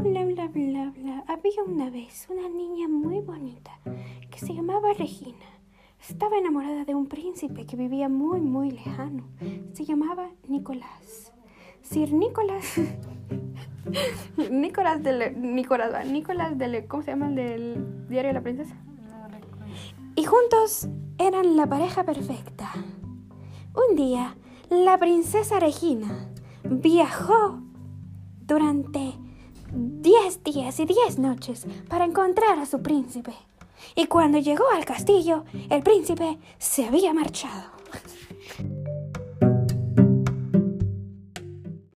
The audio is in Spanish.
bla. Había una vez una niña muy bonita que se llamaba Regina. Estaba enamorada de un príncipe que vivía muy, muy lejano. Se llamaba Nicolás. Sir Nicolás. Nicolás de Nicolás, Nicolás de ¿cómo se llama el del diario de la princesa? Y juntos eran la pareja perfecta. Un día, la princesa Regina viajó durante 10 días y 10 noches para encontrar a su príncipe. Y cuando llegó al castillo, el príncipe se había marchado.